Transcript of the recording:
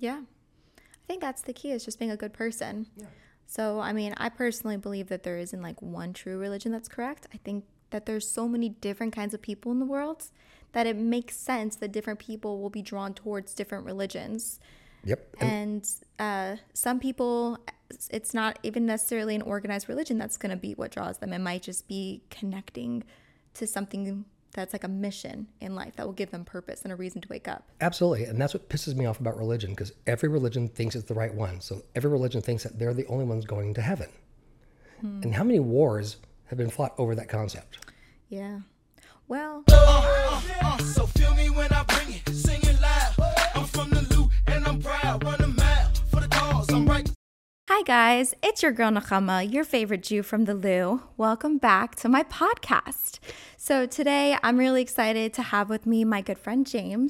Yeah. I think that's the key is just being a good person. Yeah. So, I mean, I personally believe that there isn't like one true religion that's correct. I think that there's so many different kinds of people in the world that it makes sense that different people will be drawn towards different religions. Yep. And uh, some people, it's not even necessarily an organized religion that's going to be what draws them. It might just be connecting to something that's like a mission in life that will give them purpose and a reason to wake up. Absolutely. And that's what pisses me off about religion because every religion thinks it's the right one. So every religion thinks that they're the only ones going to heaven. Hmm. And how many wars have been fought over that concept? Yeah. Well. Uh, uh, uh, so Hi, guys. It's your girl Nechama, your favorite Jew from the Lou. Welcome back to my podcast. So, today I'm really excited to have with me my good friend James.